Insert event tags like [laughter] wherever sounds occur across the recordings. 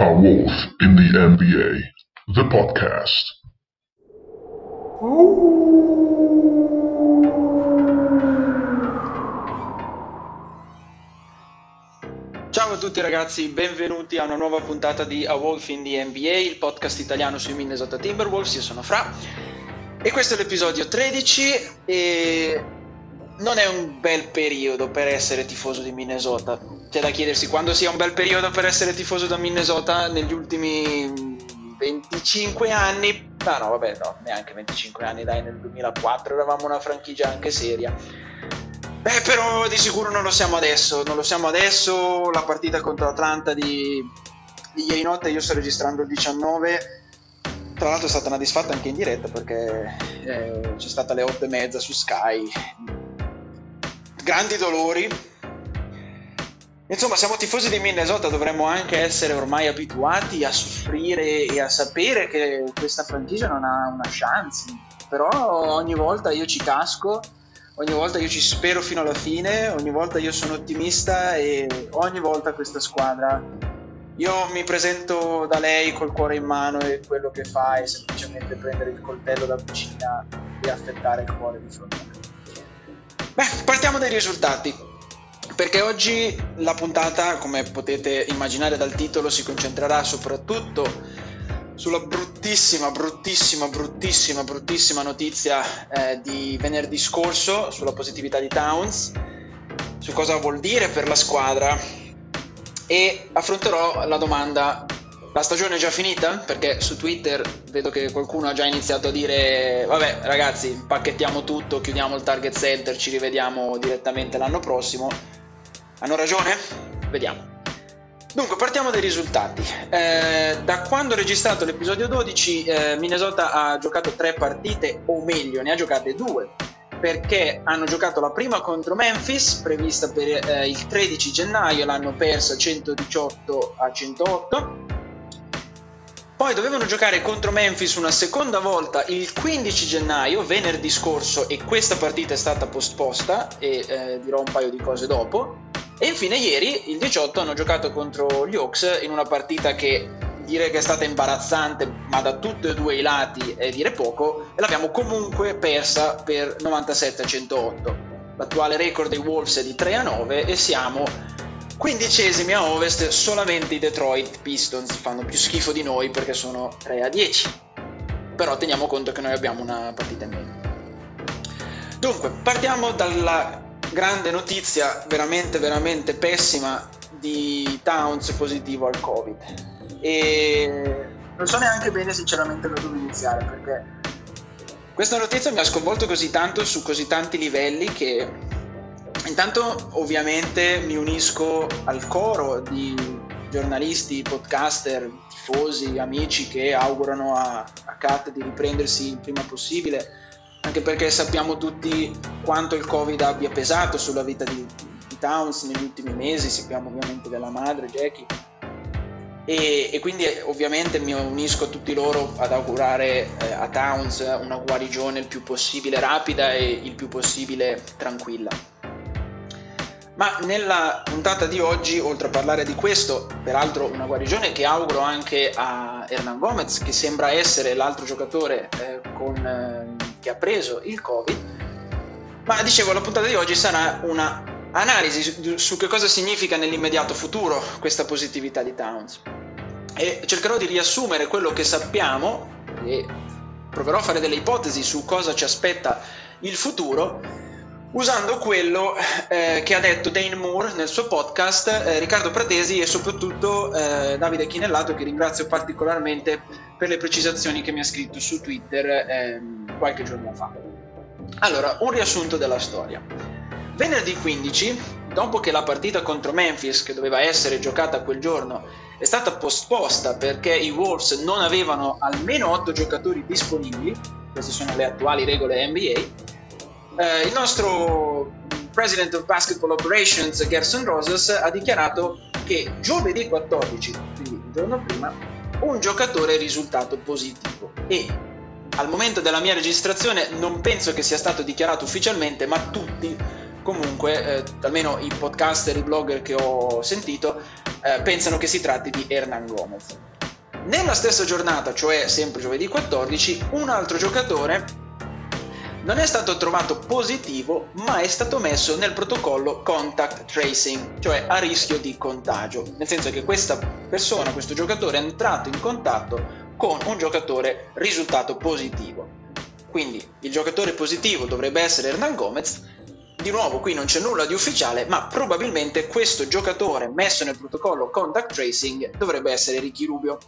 A Wolf in the NBA, the podcast. Ciao a tutti ragazzi, benvenuti a una nuova puntata di A Wolf in the NBA, il podcast italiano sui Minnesota Timberwolves. Io sono Fra e questo è l'episodio 13 e non è un bel periodo per essere tifoso di Minnesota. C'è da chiedersi quando sia un bel periodo per essere tifoso da Minnesota negli ultimi 25 anni. No, no, vabbè, no, neanche 25 anni, dai, nel 2004 eravamo una franchigia anche seria. Beh, però di sicuro non lo siamo adesso, non lo siamo adesso. La partita contro Atlanta di, di ieri notte, io sto registrando il 19. Tra l'altro è stata una disfatta anche in diretta perché eh, c'è stata alle 8 e mezza su Sky. Grandi dolori, Insomma, siamo tifosi di Minnesota, dovremmo anche essere ormai abituati a soffrire e a sapere che questa franchigia non ha una chance. Però ogni volta io ci casco, ogni volta io ci spero fino alla fine, ogni volta io sono ottimista e ogni volta questa squadra io mi presento da lei col cuore in mano e quello che fa è semplicemente prendere il coltello da cucina e affettare il cuore di fronte a me. Beh, partiamo dai risultati. Perché oggi la puntata, come potete immaginare dal titolo, si concentrerà soprattutto sulla bruttissima, bruttissima, bruttissima, bruttissima notizia eh, di venerdì scorso sulla positività di Towns, su cosa vuol dire per la squadra. E affronterò la domanda la stagione è già finita? Perché su Twitter vedo che qualcuno ha già iniziato a dire vabbè ragazzi pacchettiamo tutto, chiudiamo il target center, ci rivediamo direttamente l'anno prossimo hanno ragione? Vediamo. Dunque, partiamo dai risultati. Eh, da quando ho registrato l'episodio 12, eh, Minnesota ha giocato tre partite, o meglio, ne ha giocate due, perché hanno giocato la prima contro Memphis, prevista per eh, il 13 gennaio, l'hanno persa 118 a 108. Poi dovevano giocare contro Memphis una seconda volta il 15 gennaio, venerdì scorso, e questa partita è stata posposta, e eh, dirò un paio di cose dopo. E infine ieri, il 18, hanno giocato contro gli Hawks in una partita che dire che è stata imbarazzante, ma da tutti e due i lati è dire poco, e l'abbiamo comunque persa per 97 a 108. L'attuale record dei Wolves è di 3 a 9 e siamo quindicesimi a ovest, solamente i Detroit Pistons fanno più schifo di noi perché sono 3 a 10. Però teniamo conto che noi abbiamo una partita in meno. Dunque, partiamo dalla grande notizia veramente veramente pessima di Towns positivo al Covid e non so neanche bene sinceramente da dove iniziare perché questa notizia mi ha sconvolto così tanto su così tanti livelli che intanto ovviamente mi unisco al coro di giornalisti, podcaster, tifosi, amici che augurano a, a Kat di riprendersi il prima possibile anche perché sappiamo tutti quanto il Covid abbia pesato sulla vita di, di Towns negli ultimi mesi, sappiamo ovviamente della madre Jackie. E, e, quindi ovviamente mi unisco a tutti loro ad augurare eh, a Towns una guarigione il più possibile rapida e il più possibile tranquilla. Ma nella puntata di oggi, oltre a parlare di questo, peraltro una guarigione che auguro anche a Hernan Gomez, che sembra essere l'altro giocatore eh, con eh, che ha preso il Covid, ma dicevo la puntata di oggi sarà una analisi su che cosa significa nell'immediato futuro questa positività di Towns. E cercherò di riassumere quello che sappiamo e proverò a fare delle ipotesi su cosa ci aspetta il futuro usando quello eh, che ha detto Dane Moore nel suo podcast, eh, Riccardo Pratesi e soprattutto eh, Davide Chinellato che ringrazio particolarmente per le precisazioni che mi ha scritto su Twitter ehm, qualche giorno fa. Allora, un riassunto della storia. Venerdì 15, dopo che la partita contro Memphis, che doveva essere giocata quel giorno, è stata posposta perché i Wolves non avevano almeno 8 giocatori disponibili, queste sono le attuali regole NBA, eh, il nostro President of Basketball Operations Gerson Roses ha dichiarato che giovedì 14, quindi il giorno prima, un giocatore è risultato positivo e al momento della mia registrazione non penso che sia stato dichiarato ufficialmente, ma tutti comunque, eh, almeno i podcaster, i blogger che ho sentito, eh, pensano che si tratti di Hernan Gomez. Nella stessa giornata, cioè sempre giovedì 14, un altro giocatore non è stato trovato positivo, ma è stato messo nel protocollo contact tracing, cioè a rischio di contagio, nel senso che questa persona, questo giocatore è entrato in contatto con un giocatore risultato positivo. Quindi il giocatore positivo dovrebbe essere Hernan Gomez. Di nuovo qui non c'è nulla di ufficiale, ma probabilmente questo giocatore messo nel protocollo contact tracing dovrebbe essere Ricky Rubio.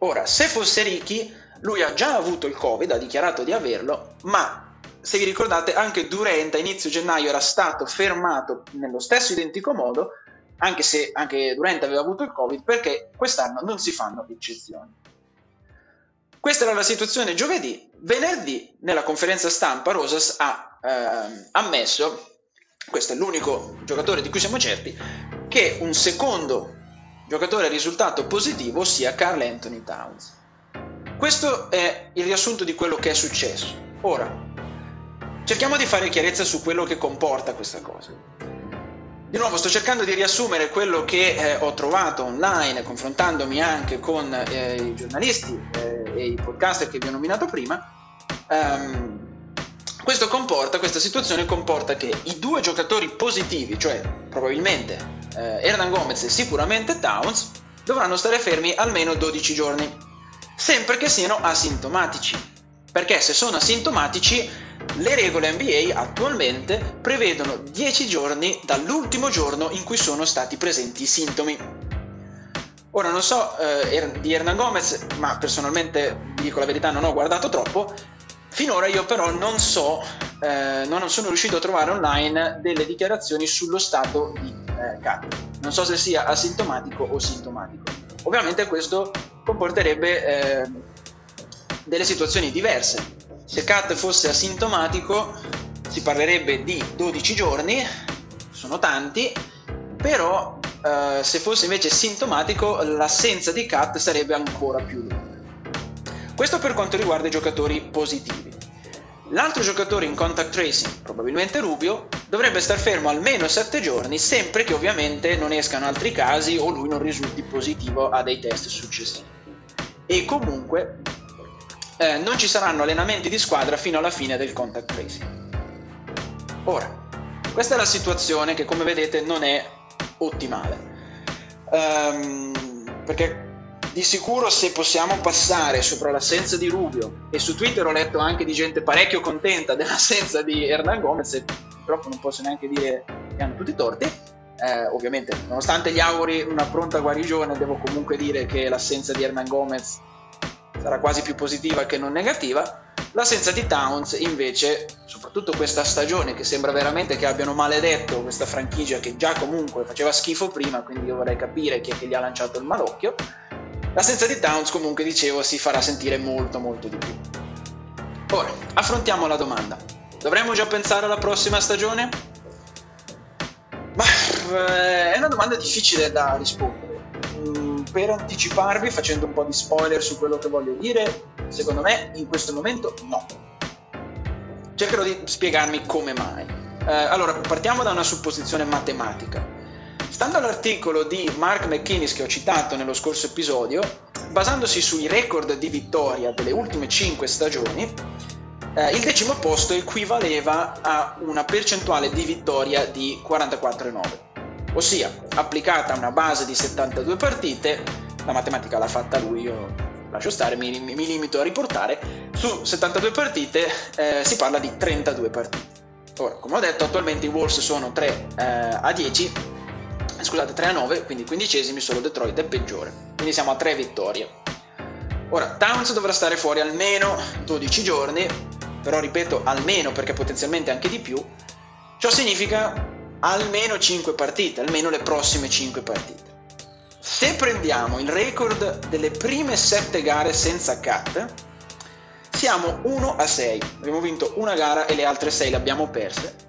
Ora, se fosse Ricky, lui ha già avuto il Covid, ha dichiarato di averlo, ma se vi ricordate anche Durant a inizio gennaio era stato fermato nello stesso identico modo, anche se anche Durant aveva avuto il Covid, perché quest'anno non si fanno eccezioni. Questa era la situazione giovedì. Venerdì, nella conferenza stampa, Rosas ha eh, ammesso, questo è l'unico giocatore di cui siamo certi, che un secondo giocatore risultato positivo sia Carl Anthony Towns. Questo è il riassunto di quello che è successo. Ora, Cerchiamo di fare chiarezza su quello che comporta questa cosa. Di nuovo sto cercando di riassumere quello che eh, ho trovato online, confrontandomi anche con eh, i giornalisti eh, e i podcaster che vi ho nominato prima. Um, questo comporta, questa situazione comporta che i due giocatori positivi, cioè probabilmente eh, Hernan Gomez e sicuramente Towns, dovranno stare fermi almeno 12 giorni, sempre che siano asintomatici. Perché se sono asintomatici le regole NBA attualmente prevedono 10 giorni dall'ultimo giorno in cui sono stati presenti i sintomi. Ora non so eh, di Hernan Gomez, ma personalmente dico la verità, non ho guardato troppo. Finora io però non so, eh, non sono riuscito a trovare online delle dichiarazioni sullo stato di eh, Cat. Non so se sia asintomatico o sintomatico. Ovviamente questo comporterebbe eh, delle situazioni diverse se Cat fosse asintomatico si parlerebbe di 12 giorni, sono tanti, però eh, se fosse invece sintomatico l'assenza di Cat sarebbe ancora più lunga. Questo per quanto riguarda i giocatori positivi. L'altro giocatore in contact tracing, probabilmente Rubio, dovrebbe star fermo almeno 7 giorni, sempre che ovviamente non escano altri casi o lui non risulti positivo a dei test successivi. E comunque eh, non ci saranno allenamenti di squadra fino alla fine del contact tracing. Ora, questa è la situazione che come vedete non è ottimale. Um, perché di sicuro se possiamo passare sopra l'assenza di Rubio e su Twitter ho letto anche di gente parecchio contenta dell'assenza di Hernan Gomez e purtroppo non posso neanche dire che hanno tutti i torti eh, ovviamente nonostante gli auguri una pronta guarigione devo comunque dire che l'assenza di Hernan Gomez sarà quasi più positiva che non negativa. L'assenza di Towns invece, soprattutto questa stagione che sembra veramente che abbiano maledetto questa franchigia che già comunque faceva schifo prima, quindi io vorrei capire chi è che gli ha lanciato il malocchio. L'assenza di Towns comunque dicevo si farà sentire molto molto di più. Ora, affrontiamo la domanda. Dovremmo già pensare alla prossima stagione? Ma eh, è una domanda difficile da rispondere per anticiparvi, facendo un po' di spoiler su quello che voglio dire, secondo me in questo momento no. Cercherò di spiegarmi come mai. Eh, allora, partiamo da una supposizione matematica. Stando all'articolo di Mark McKinnis che ho citato nello scorso episodio, basandosi sui record di vittoria delle ultime 5 stagioni, eh, il decimo posto equivaleva a una percentuale di vittoria di 44,9 ossia applicata a una base di 72 partite, la matematica l'ha fatta lui, io lascio stare, mi, mi limito a riportare, su 72 partite eh, si parla di 32 partite. Ora, come ho detto, attualmente i Wolves sono 3 eh, a 10, scusate 3 a 9, quindi quindicesimi, solo Detroit è peggiore, quindi siamo a 3 vittorie. Ora, Towns dovrà stare fuori almeno 12 giorni, però ripeto almeno perché potenzialmente anche di più, ciò significa almeno 5 partite, almeno le prossime 5 partite. Se prendiamo il record delle prime 7 gare senza cut, siamo 1 a 6. Abbiamo vinto una gara e le altre 6 le abbiamo perse.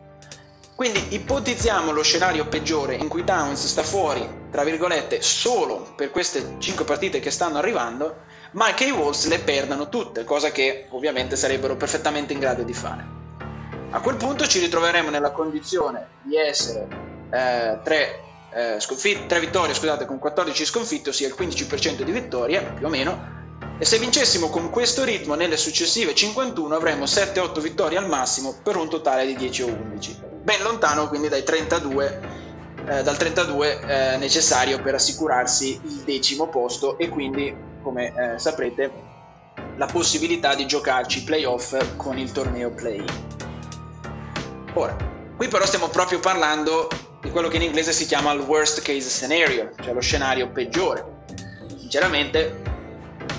Quindi ipotizziamo lo scenario peggiore in cui Downs sta fuori, tra virgolette, solo per queste 5 partite che stanno arrivando, ma che i Wolves le perdano tutte, cosa che ovviamente sarebbero perfettamente in grado di fare. A quel punto ci ritroveremo nella condizione di essere eh, tre, eh, sconfit- tre vittorie scusate, con 14 sconfitte, ossia il 15% di vittorie più o meno, e se vincessimo con questo ritmo nelle successive 51 avremmo 7-8 vittorie al massimo per un totale di 10 o 11, ben lontano quindi dai 32, eh, dal 32 eh, necessario per assicurarsi il decimo posto e quindi, come eh, saprete, la possibilità di giocarci playoff con il torneo play. Ora, qui però stiamo proprio parlando di quello che in inglese si chiama il worst case scenario, cioè lo scenario peggiore. Sinceramente,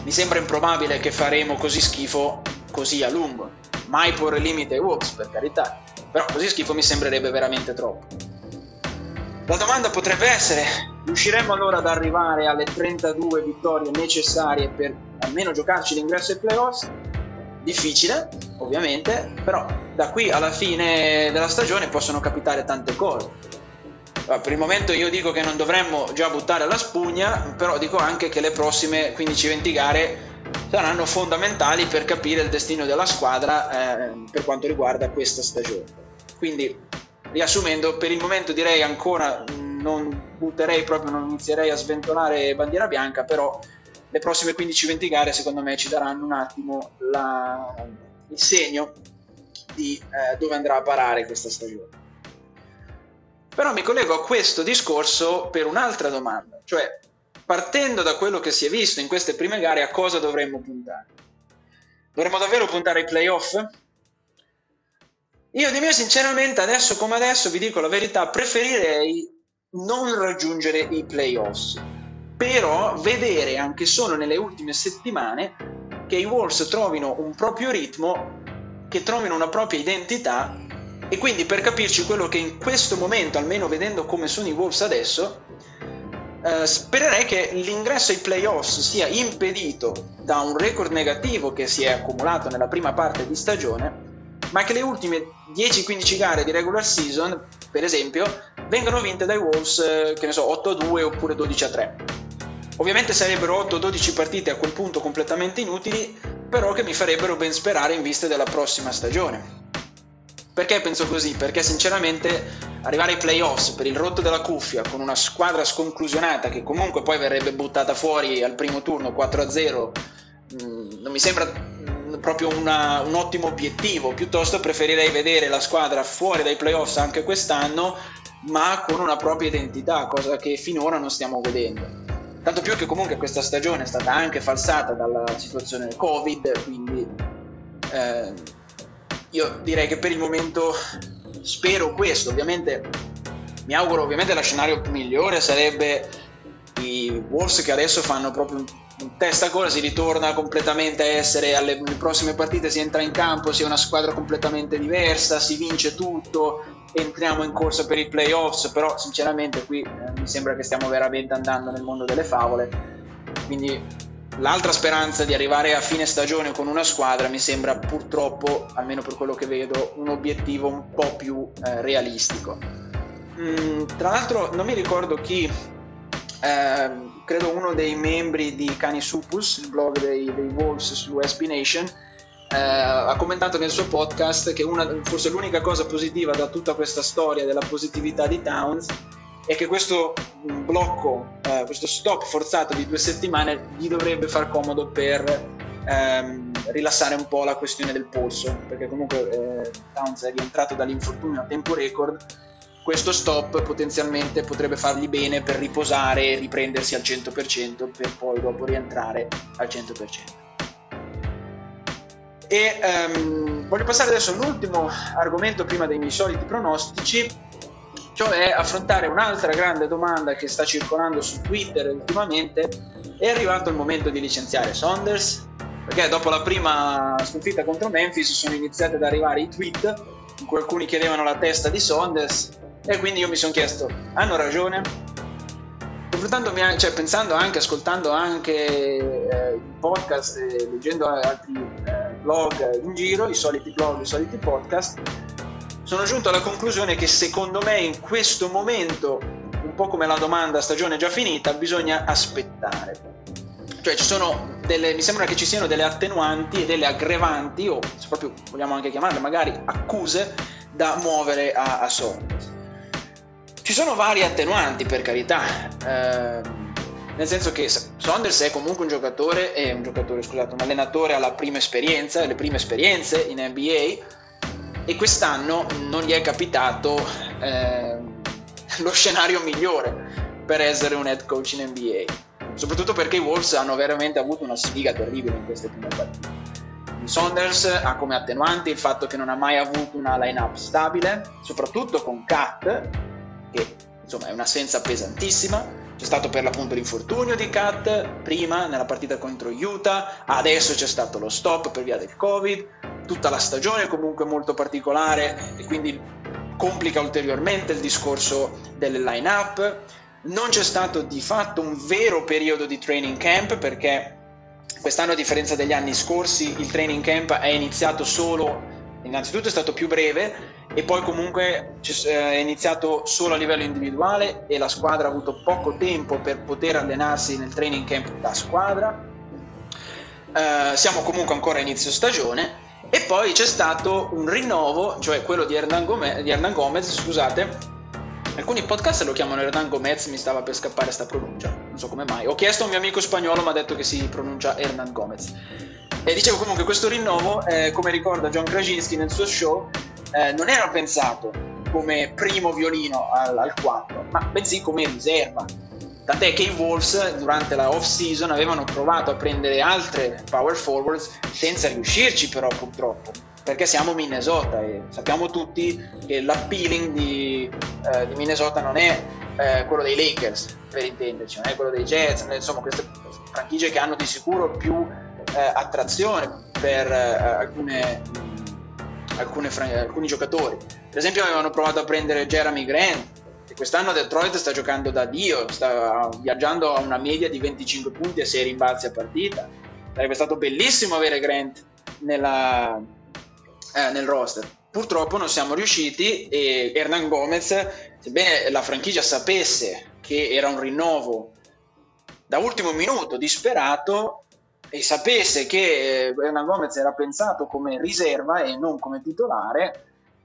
mi sembra improbabile che faremo così schifo così a lungo. Mai porre limite ai Wolves, per carità, però così schifo mi sembrerebbe veramente troppo. La domanda potrebbe essere, riusciremo allora ad arrivare alle 32 vittorie necessarie per almeno giocarci l'ingresso ai playoffs? Difficile, ovviamente, però da qui alla fine della stagione possono capitare tante cose. Per il momento io dico che non dovremmo già buttare la spugna, però dico anche che le prossime 15-20 gare saranno fondamentali per capire il destino della squadra eh, per quanto riguarda questa stagione. Quindi, riassumendo, per il momento direi ancora non butterei proprio, non inizierei a sventolare bandiera bianca, però le prossime 15-20 gare secondo me ci daranno un attimo la, il segno di eh, dove andrà a parare questa stagione. Però mi collego a questo discorso per un'altra domanda, cioè partendo da quello che si è visto in queste prime gare a cosa dovremmo puntare? Dovremmo davvero puntare ai playoff? Io di mio sinceramente adesso come adesso vi dico la verità, preferirei non raggiungere i playoffs però vedere anche solo nelle ultime settimane che i Wolves trovino un proprio ritmo, che trovino una propria identità e quindi per capirci quello che in questo momento, almeno vedendo come sono i Wolves adesso, eh, spererei che l'ingresso ai playoffs sia impedito da un record negativo che si è accumulato nella prima parte di stagione, ma che le ultime 10-15 gare di regular season, per esempio, vengano vinte dai Wolves, eh, che ne so, 8-2 oppure 12-3 Ovviamente sarebbero 8-12 partite a quel punto completamente inutili, però che mi farebbero ben sperare in vista della prossima stagione. Perché penso così? Perché sinceramente arrivare ai playoffs per il rotto della cuffia con una squadra sconclusionata che comunque poi verrebbe buttata fuori al primo turno 4-0 mm, non mi sembra mm, proprio una, un ottimo obiettivo, piuttosto preferirei vedere la squadra fuori dai playoffs anche quest'anno ma con una propria identità, cosa che finora non stiamo vedendo. Tanto più che comunque questa stagione è stata anche falsata dalla situazione Covid, quindi eh, io direi che per il momento spero questo. Ovviamente mi auguro, ovviamente lo scenario migliore sarebbe i Wolves che adesso fanno proprio testa cola, si ritorna completamente a essere alle prossime partite, si entra in campo, si è una squadra completamente diversa, si vince tutto, entriamo in corsa per i playoffs, però sinceramente qui eh, mi sembra che stiamo veramente andando nel mondo delle favole, quindi l'altra speranza di arrivare a fine stagione con una squadra mi sembra purtroppo, almeno per quello che vedo, un obiettivo un po' più eh, realistico. Mm, tra l'altro non mi ricordo chi, eh, credo uno dei membri di Cani Supus, il blog dei, dei Wolves su SB Nation, eh, ha commentato nel suo podcast che una, forse l'unica cosa positiva da tutta questa storia della positività di Towns è che questo blocco, eh, questo stop forzato di due settimane gli dovrebbe far comodo per ehm, rilassare un po' la questione del polso, perché comunque eh, Towns è rientrato dall'infortunio a tempo record, questo stop potenzialmente potrebbe fargli bene per riposare e riprendersi al 100% per poi dopo rientrare al 100%. E um, voglio passare adesso all'ultimo argomento prima dei miei soliti pronostici, cioè affrontare un'altra grande domanda che sta circolando su Twitter ultimamente. È arrivato il momento di licenziare Saunders? Perché dopo la prima sconfitta contro Memphis sono iniziati ad arrivare i tweet in cui alcuni chiedevano la testa di Saunders e quindi io mi sono chiesto, hanno ragione? Cioè pensando anche, ascoltando anche eh, podcast e leggendo altri eh, blog in giro, i soliti blog, i soliti podcast, sono giunto alla conclusione che secondo me in questo momento, un po' come la domanda stagione già finita, bisogna aspettare. Cioè ci sono delle, mi sembra che ci siano delle attenuanti e delle aggravanti, o se proprio vogliamo anche chiamarle magari accuse, da muovere a, a Saunders. Ci sono varie attenuanti per carità, eh, nel senso che Saunders è comunque un giocatore, è un giocatore, scusate, un allenatore alla prima esperienza, le prime esperienze in NBA e quest'anno non gli è capitato eh, [laughs] lo scenario migliore per essere un head coach in NBA soprattutto perché i Wolves hanno veramente avuto una sfiga terribile in queste prime partite. Saunders ha come attenuante il fatto che non ha mai avuto una line-up stabile, soprattutto con Kat, che insomma è un'assenza pesantissima. C'è stato per l'appunto l'infortunio di Kat prima nella partita contro Utah, adesso c'è stato lo stop per via del Covid, tutta la stagione è comunque molto particolare e quindi complica ulteriormente il discorso delle line-up. Non c'è stato di fatto un vero periodo di training camp perché quest'anno a differenza degli anni scorsi il training camp è iniziato solo, innanzitutto è stato più breve e poi comunque eh, è iniziato solo a livello individuale e la squadra ha avuto poco tempo per poter allenarsi nel training camp da squadra. Uh, siamo comunque ancora a inizio stagione e poi c'è stato un rinnovo, cioè quello di Hernan Gomez, di Hernan Gomez scusate, Alcuni podcast lo chiamano Hernan Gomez, mi stava per scappare sta pronuncia, non so come mai. Ho chiesto a un mio amico spagnolo, mi ha detto che si pronuncia Hernan Gomez. E dicevo comunque, questo rinnovo, eh, come ricorda John Krasinski nel suo show, eh, non era pensato come primo violino al, al 4, ma bensì come riserva. Tant'è che i Wolves durante la off season avevano provato a prendere altre power forwards senza riuscirci però purtroppo perché siamo Minnesota e sappiamo tutti che l'appealing di, eh, di Minnesota non è eh, quello dei Lakers, per intenderci, non è quello dei Jets, insomma queste franchigie che hanno di sicuro più eh, attrazione per eh, alcune, alcune, alcuni giocatori. Per esempio avevano provato a prendere Jeremy Grant, che quest'anno Detroit sta giocando da Dio, sta viaggiando a una media di 25 punti e 6 rimbalzi a partita. Sarebbe stato bellissimo avere Grant nella, eh, nel roster. Purtroppo non siamo riusciti e Hernan Gomez, sebbene la franchigia sapesse che era un rinnovo da ultimo minuto disperato e sapesse che eh, Hernan Gomez era pensato come riserva e non come titolare,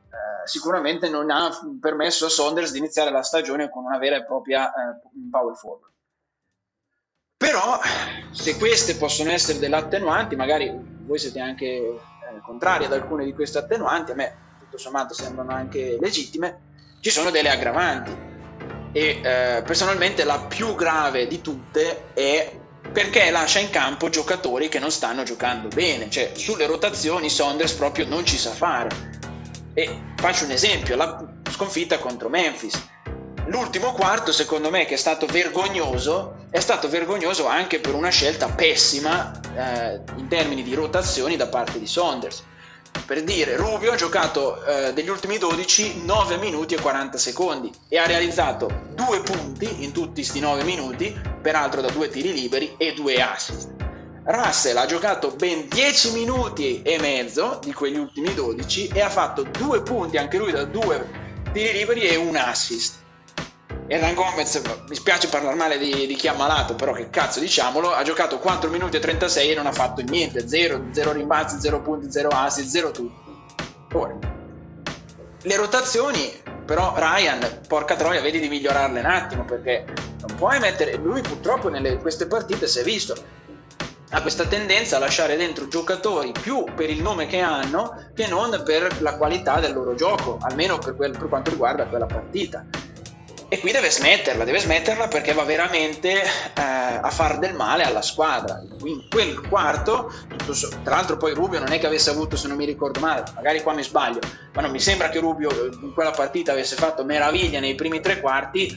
eh, sicuramente non ha permesso a Saunders di iniziare la stagione con una vera e propria eh, power forward. Però se queste possono essere delle attenuanti, magari voi siete anche contrarie ad alcune di queste attenuanti, a me tutto sommato sembrano anche legittime, ci sono delle aggravanti. E eh, personalmente la più grave di tutte è perché lascia in campo giocatori che non stanno giocando bene, cioè sulle rotazioni Saunders proprio non ci sa fare. E faccio un esempio, la sconfitta contro Memphis. L'ultimo quarto, secondo me, che è stato vergognoso, è stato vergognoso anche per una scelta pessima eh, in termini di rotazioni da parte di Saunders. Per dire, Rubio ha giocato eh, degli ultimi 12 9 minuti e 40 secondi e ha realizzato due punti in tutti questi 9 minuti, peraltro da due tiri liberi e due assist. Russell ha giocato ben 10 minuti e mezzo di quegli ultimi 12 e ha fatto due punti anche lui da due tiri liberi e un assist. Hernan Gomez, mi spiace parlare male di, di, chi ha malato, però che cazzo diciamolo, ha giocato 4 minuti e 36 e non ha fatto niente, 0, 0 rimbalzi, 0 punti, 0 assist, 0 tutto. Ora, le rotazioni, però Ryan, porca troia, vedi di migliorarle un attimo, perché non puoi mettere, lui purtroppo nelle queste partite si è visto, ha questa tendenza a lasciare dentro giocatori più per il nome che hanno che non per la qualità del loro gioco, almeno per, quel, per quanto riguarda quella partita e qui deve smetterla, deve smetterla perché va veramente eh, a far del male alla squadra. In quel quarto, tra l'altro poi Rubio non è che avesse avuto, se non mi ricordo male, magari qua mi sbaglio, ma non mi sembra che Rubio eh, in quella partita avesse fatto meraviglia nei primi tre quarti,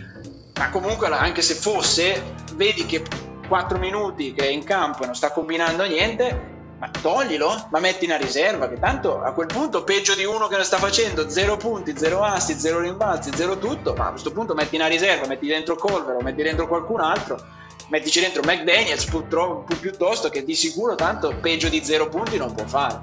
ma comunque anche se fosse, vedi che 4 minuti che è in campo e non sta combinando niente, ma toglilo, ma metti una riserva, che tanto a quel punto peggio di uno che lo sta facendo 0 punti, 0 assi, 0 rimbalzi, 0 tutto, ma a questo punto metti una riserva, metti dentro Colver o metti dentro qualcun altro, mettici dentro McDaniels piuttosto che di sicuro tanto peggio di 0 punti non può fare.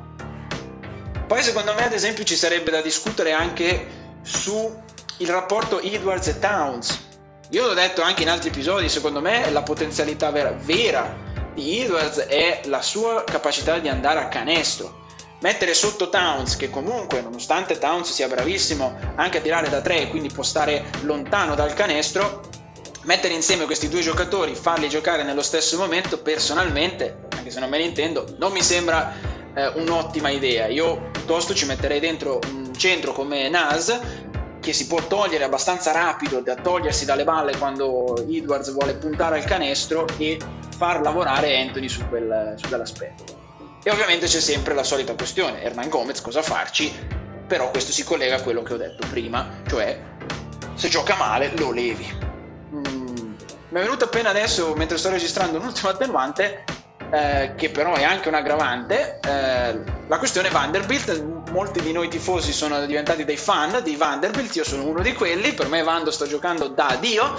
Poi secondo me ad esempio ci sarebbe da discutere anche su il rapporto Edwards e Towns. Io l'ho detto anche in altri episodi, secondo me la potenzialità vera, vera di Edwards è la sua capacità di andare a canestro. Mettere sotto Towns, che comunque, nonostante Towns sia bravissimo anche a tirare da tre, quindi può stare lontano dal canestro, mettere insieme questi due giocatori, farli giocare nello stesso momento, personalmente, anche se non me ne intendo, non mi sembra eh, un'ottima idea. Io piuttosto ci metterei dentro un centro come Nas che si può togliere abbastanza rapido da togliersi dalle balle quando Edwards vuole puntare al canestro e far lavorare Anthony su, quel, su quell'aspetto. E ovviamente c'è sempre la solita questione, Hernan Gomez cosa farci? Però questo si collega a quello che ho detto prima, cioè se gioca male lo levi. Mm, mi è venuto appena adesso, mentre sto registrando, un ultimo attenuante, eh, che però è anche un aggravante, eh, la questione Vanderbilt, molti di noi tifosi sono diventati dei fan di Vanderbilt, io sono uno di quelli, per me Vando sta giocando da Dio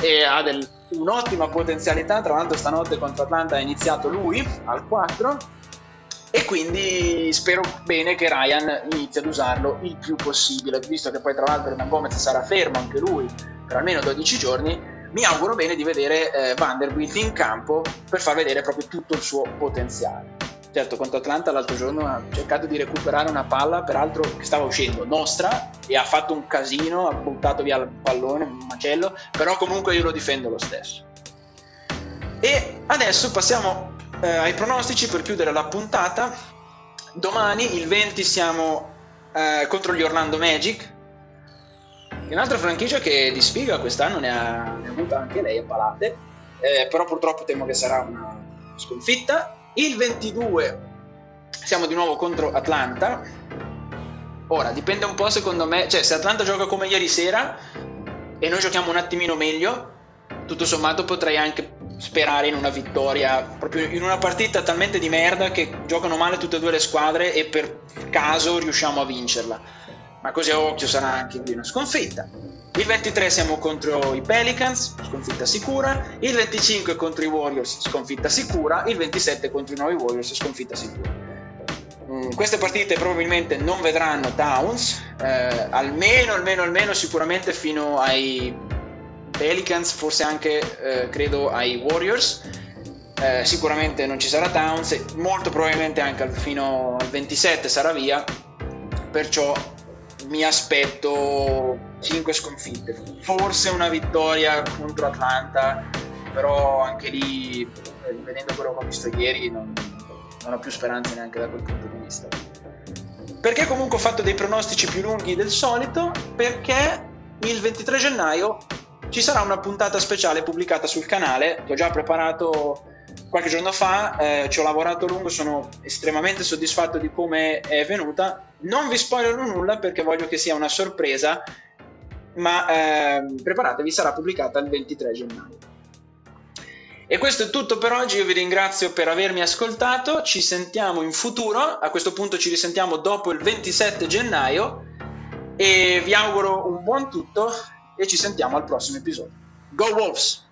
e ha del, un'ottima potenzialità, tra l'altro stanotte contro Atlanta ha iniziato lui al 4 e quindi spero bene che Ryan inizi ad usarlo il più possibile, visto che poi tra l'altro Hernan Gomez sarà fermo anche lui per almeno 12 giorni, mi auguro bene di vedere eh, Vanderbilt in campo per far vedere proprio tutto il suo potenziale. Certo, contro Atlanta l'altro giorno ha cercato di recuperare una palla, peraltro che stava uscendo nostra, e ha fatto un casino, ha buttato via il pallone, un macello, però comunque io lo difendo lo stesso. E adesso passiamo eh, ai pronostici per chiudere la puntata. Domani, il 20, siamo eh, contro gli Orlando Magic, Un'altra franchigia che di sfiga quest'anno ne ha, ne ha avuta anche lei a palate, eh, però purtroppo temo che sarà una sconfitta. Il 22 siamo di nuovo contro Atlanta. Ora, dipende un po' secondo me, cioè se Atlanta gioca come ieri sera e noi giochiamo un attimino meglio, tutto sommato potrei anche sperare in una vittoria, proprio in una partita talmente di merda che giocano male tutte e due le squadre e per caso riusciamo a vincerla ma così a occhio sarà anche qui una sconfitta. Il 23 siamo contro i Pelicans, sconfitta sicura. Il 25 contro i Warriors, sconfitta sicura. Il 27 contro i nuovi Warriors, sconfitta sicura. Mm, queste partite probabilmente non vedranno Towns, eh, almeno, almeno, almeno sicuramente fino ai Pelicans, forse anche eh, credo ai Warriors. Eh, sicuramente non ci sarà Towns, molto probabilmente anche fino al 27 sarà via, perciò mi aspetto 5 sconfitte, forse una vittoria contro Atlanta, però anche lì, eh, vedendo quello che ho visto ieri, non, non ho più speranze neanche da quel punto di vista. Perché comunque ho fatto dei pronostici più lunghi del solito? Perché il 23 gennaio ci sarà una puntata speciale pubblicata sul canale che ho già preparato qualche giorno fa, eh, ci ho lavorato a lungo, sono estremamente soddisfatto di come è venuta. Non vi spoilerò nulla perché voglio che sia una sorpresa, ma eh, preparatevi, sarà pubblicata il 23 gennaio. E questo è tutto per oggi, io vi ringrazio per avermi ascoltato, ci sentiamo in futuro, a questo punto ci risentiamo dopo il 27 gennaio e vi auguro un buon tutto e ci sentiamo al prossimo episodio. Go Wolves!